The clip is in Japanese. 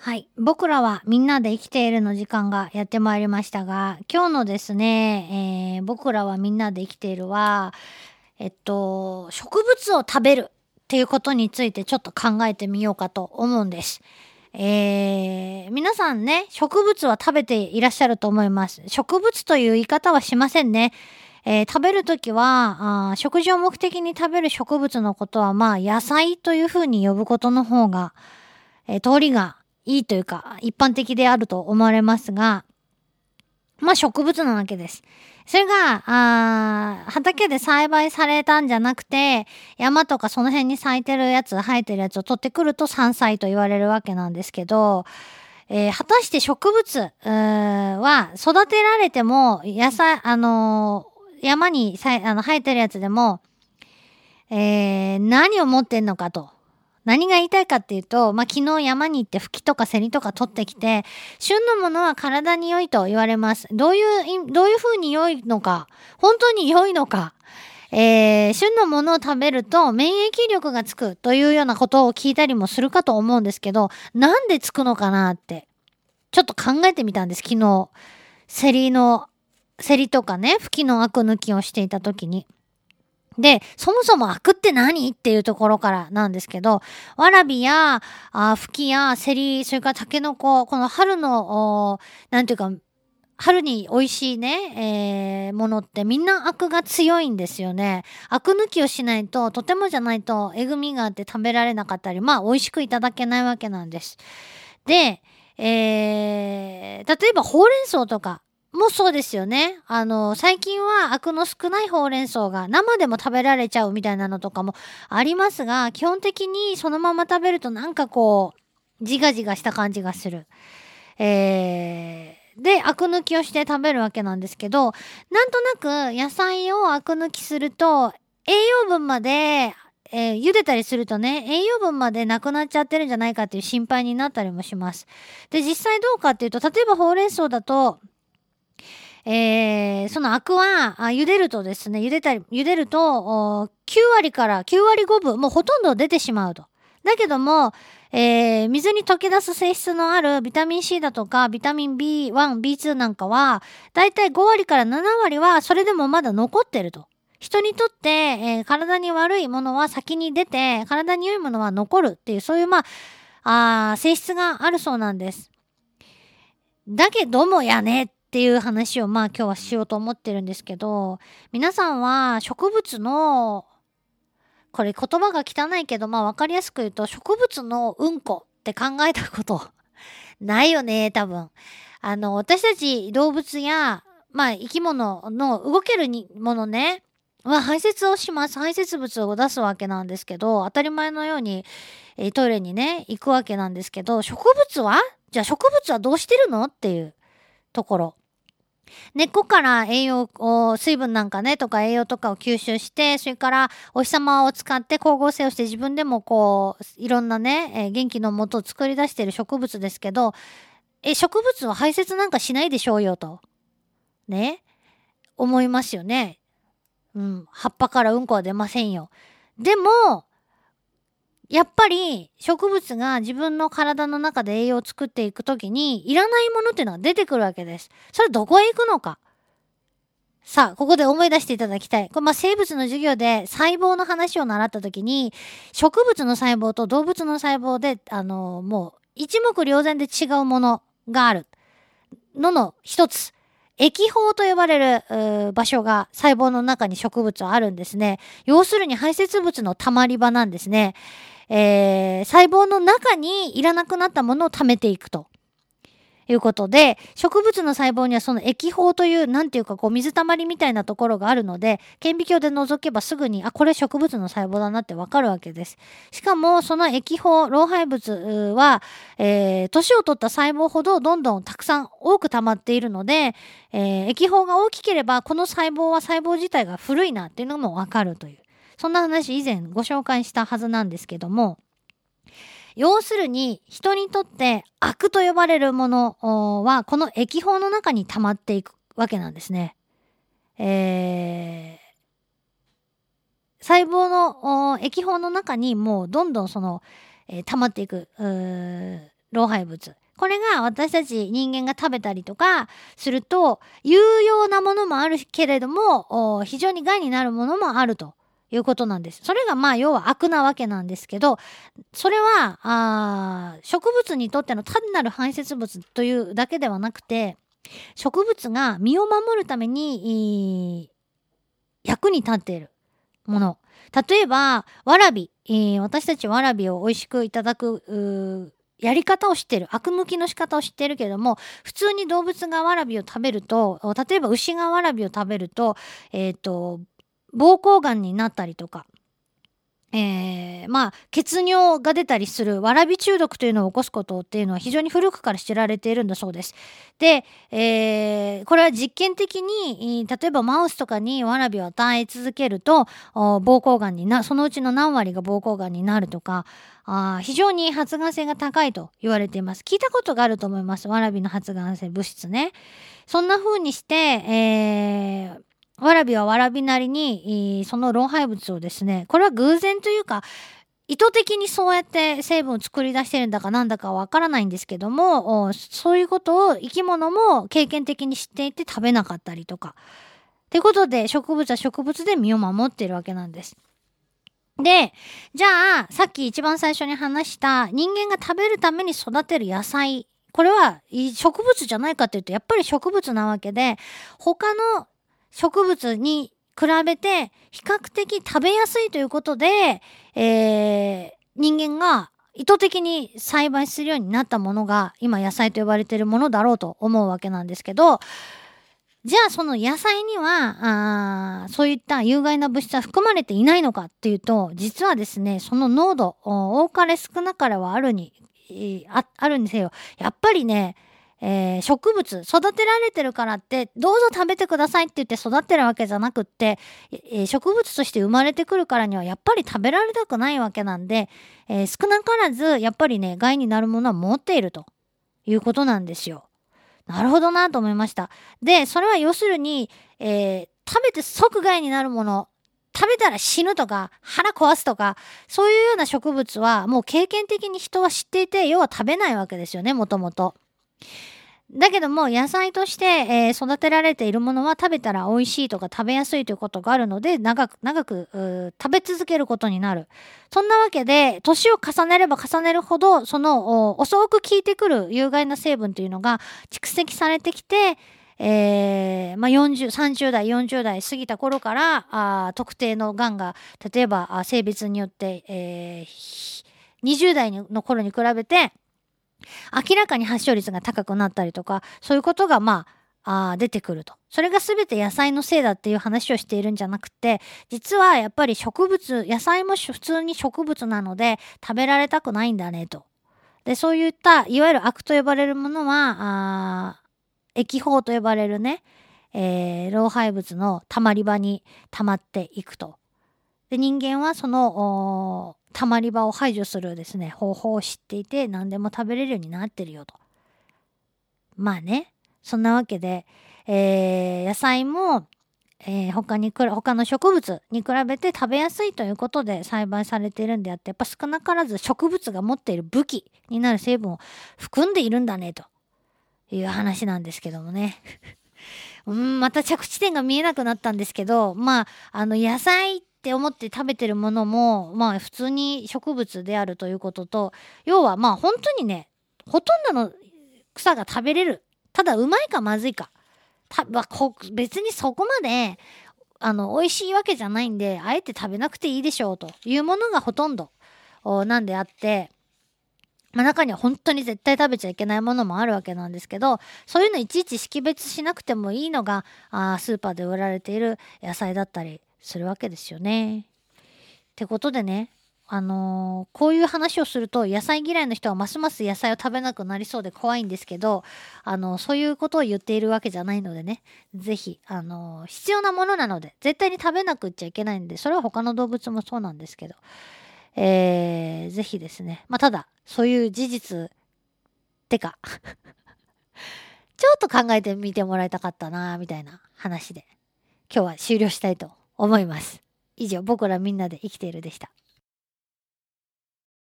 はい。僕らはみんなで生きているの時間がやってまいりましたが、今日のですね、えー僕らはみんなで生きているは、えっと、植物を食べるっていうことについてちょっと考えてみようかと思うんです。えー皆さんね、植物は食べていらっしゃると思います。植物という言い方はしませんね。えー食べるときはあ、食事を目的に食べる植物のことは、まあ、野菜というふうに呼ぶことの方が、えー通りがいいというか、一般的であると思われますが、まあ植物なわけです。それが、あー畑で栽培されたんじゃなくて、山とかその辺に咲いてるやつ、生えてるやつを取ってくると山菜と言われるわけなんですけど、えー果たして植物は育てられても、野菜、あのー山にさあの生えてるやつでも、えー何を持ってんのかと。何が言いたいかっていうと、まあ、昨日山に行って吹きとかセリとか取ってきて、旬のものは体に良いと言われます。どういう、どういう風に良いのか、本当に良いのか、えー、旬のものを食べると免疫力がつくというようなことを聞いたりもするかと思うんですけど、なんでつくのかなって、ちょっと考えてみたんです、昨日。セリの、セリとかね、吹きのアク抜きをしていた時に。で、そもそもアクって何っていうところからなんですけど、わらびや、あふきや、セリ、それからタケノコ、この春の、なんていうか、春に美味しいね、えーものってみんなアクが強いんですよね。アク抜きをしないと、とてもじゃないと、えぐみがあって食べられなかったり、まあ、美味しくいただけないわけなんです。で、えー例えばほうれん草とか、もそうですよね。あの、最近はアクの少ないほうれん草が生でも食べられちゃうみたいなのとかもありますが、基本的にそのまま食べるとなんかこう、ジガジガした感じがする。えー、で、アク抜きをして食べるわけなんですけど、なんとなく野菜をアク抜きすると、栄養分まで、えー茹でたりするとね、栄養分までなくなっちゃってるんじゃないかっていう心配になったりもします。で、実際どうかっていうと、例えばほうれん草だと、えーそのアクは、あ茹でるとですね、茹でたり、茹でると、9割から9割5分、もうほとんど出てしまうと。だけども、えー水に溶け出す性質のあるビタミン C だとか、ビタミン B1、B2 なんかは、だいたい5割から7割は、それでもまだ残ってると。人にとって、えー体に悪いものは先に出て、体に良いものは残るっていう、そういう、まあ、あ性質があるそうなんです。だけどもやねっっていう話をまあ今日はしようと思ってるんですけど、皆さんは植物の、これ言葉が汚いけど、まあわかりやすく言うと、植物のうんこって考えたこと ないよね、多分。あの、私たち動物や、まあ生き物の動けるものね、は排泄をします。排泄物を出すわけなんですけど、当たり前のように、えトイレにね、行くわけなんですけど、植物は？じゃあ植物はどうしてるの？っていうところ。根っこから栄養を、水分なんかね、とか栄養とかを吸収して、それからお日様を使って光合成をして自分でもこう、いろんなね、えー元気のもとを作り出している植物ですけど、え、植物は排泄なんかしないでしょうよと。ね。思いますよね。うん。葉っぱからうんこは出ませんよ。でも、やっぱり植物が自分の体の中で栄養を作っていくときにいらないものっていうのが出てくるわけです。それどこへ行くのか。さあ、ここで思い出していただきたい。これまあ生物の授業で細胞の話を習ったときに、植物の細胞と動物の細胞で、あのもう一目瞭然で違うものがあるのの一つ。液胞と呼ばれる場所が細胞の中に植物はあるんですね。要するに排泄物の溜まり場なんですね。えー細胞の中にいらなくなったものを溜めていくと。いうことで、植物の細胞にはその液胞という、なんていうかこう水たまりみたいなところがあるので、顕微鏡で覗けばすぐに、あ、これ植物の細胞だなってわかるわけです。しかも、その液胞、老廃物は、えー年を取った細胞ほどどんどんたくさん多く溜まっているので、えー液胞が大きければ、この細胞は細胞自体が古いなっていうのもわかるという。そんな話以前ご紹介したはずなんですけども、要するに人にとって悪と呼ばれるものはこの液胞の中に溜まっていくわけなんですね。えー細胞の液胞の中にもうどんどんその、えー溜まっていく老廃物。これが私たち人間が食べたりとかすると、有用なものもあるけれども、非常に害になるものもあるということなんです。それがまあ要は悪なわけなんですけど、それは、あ植物にとっての単なる排泄物というだけではなくて、植物が身を守るために、役に立っているもの。例えば、わらび。えー、私たちわらびを美味しくいただく、やり方を知ってる。悪向きの仕方を知ってるけれども、普通に動物がわらびを食べると、例えば牛がわらびを食べると、えっ、ー、と、膀胱がんになったりとか、えー、まあ、血尿が出たりするわらび中毒というのを起こすことっていうのは非常に古くから知られているんだそうです。で、えー、これは実験的に、例えばマウスとかにわらびを与え続けると、膀胱がんにな、そのうちの何割が膀胱がんになるとか、あ非常に発がん性が高いと言われています。聞いたことがあると思います。わらびの発がん性物質ね。そんな風にして、えー、わらびはわらびなりに、その老廃物をですね、これは偶然というか、意図的にそうやって成分を作り出してるんだかなんだかわからないんですけども、そういうことを生き物も経験的に知っていて食べなかったりとか。ってことで植物は植物で身を守っているわけなんです。で、じゃあ、さっき一番最初に話した人間が食べるために育てる野菜。これは植物じゃないかっていうと、やっぱり植物なわけで、他の植物に比べて比較的食べやすいということで、えー、人間が意図的に栽培するようになったものが今野菜と呼ばれているものだろうと思うわけなんですけど、じゃあその野菜には、あそういった有害な物質は含まれていないのかっていうと、実はですね、その濃度、多かれ少なかれはあるに、ああるにせよ、やっぱりね、えー、植物育てられてるからってどうぞ食べてくださいって言って育ってるわけじゃなくって、えー、植物として生まれてくるからにはやっぱり食べられたくないわけなんで、えー、少なからずやっぱりね害になるものは持っているということなんですよ。なるほどなと思いました。でそれは要するに、え食べて即害になるもの食べたら死ぬとか腹壊すとかそういうような植物はもう経験的に人は知っていて要は食べないわけですよねもともと。だけども野菜として、えー、育てられているものは食べたら美味しいとか食べやすいということがあるので長く長く食べ続けることになる。そんなわけで年を重ねれば重ねるほどその遅く効いてくる有害な成分というのが蓄積されてきてえー、まあ、40、30代、40代過ぎた頃から、あ特定の癌が、例えば性別によって、えー、20代の頃に比べて、明らかに発症率が高くなったりとか、そういうことがまあ、あ出てくると。それが全て野菜のせいだっていう話をしているんじゃなくて、実はやっぱり植物、野菜も普通に植物なので食べられたくないんだねと。で、そういった、いわゆる悪と呼ばれるものは、あ液胞と呼ばれるね、えー、老廃物の溜まり場に溜まっていくと。で、人間はその、たまり場を排除するですね、方法を知っていて何でも食べれるようになってるよと。まあね、そんなわけで、えー、野菜も、えー、他にく他の植物に比べて食べやすいということで栽培されているんであってやっぱ少なからず植物が持っている武器になる成分を含んでいるんだねという話なんですけどもね。うん、また着地点が見えなくなったんですけど、まあ、あの、野菜っって思って食べてるものも、まあ普通に植物であるということと、要はまあ本当にね、ほとんどの草が食べれる。ただうまいかまずいか。たま、別にそこまで、あの、美味しいわけじゃないんで、あえて食べなくていいでしょうというものがほとんどなんであって、まあ、中には本当に絶対食べちゃいけないものもあるわけなんですけどそういうのいちいち識別しなくてもいいのがあスーパーで売られている野菜だったりするわけですよね。ってことでねあのー、こういう話をすると野菜嫌いの人はますます野菜を食べなくなりそうで怖いんですけど、あのー、そういうことを言っているわけじゃないのでね、是非あのー、必要なものなので、絶対に食べなくっちゃいけないんで、それは他の動物もそうなんですけど、えー、ぜひですね、まあ、ただ、そういう事実、ってかちょっと考えてみてもらいたかったなみたいな話で、今日は終了したいと思います。以上、僕らみんなで生きているでした。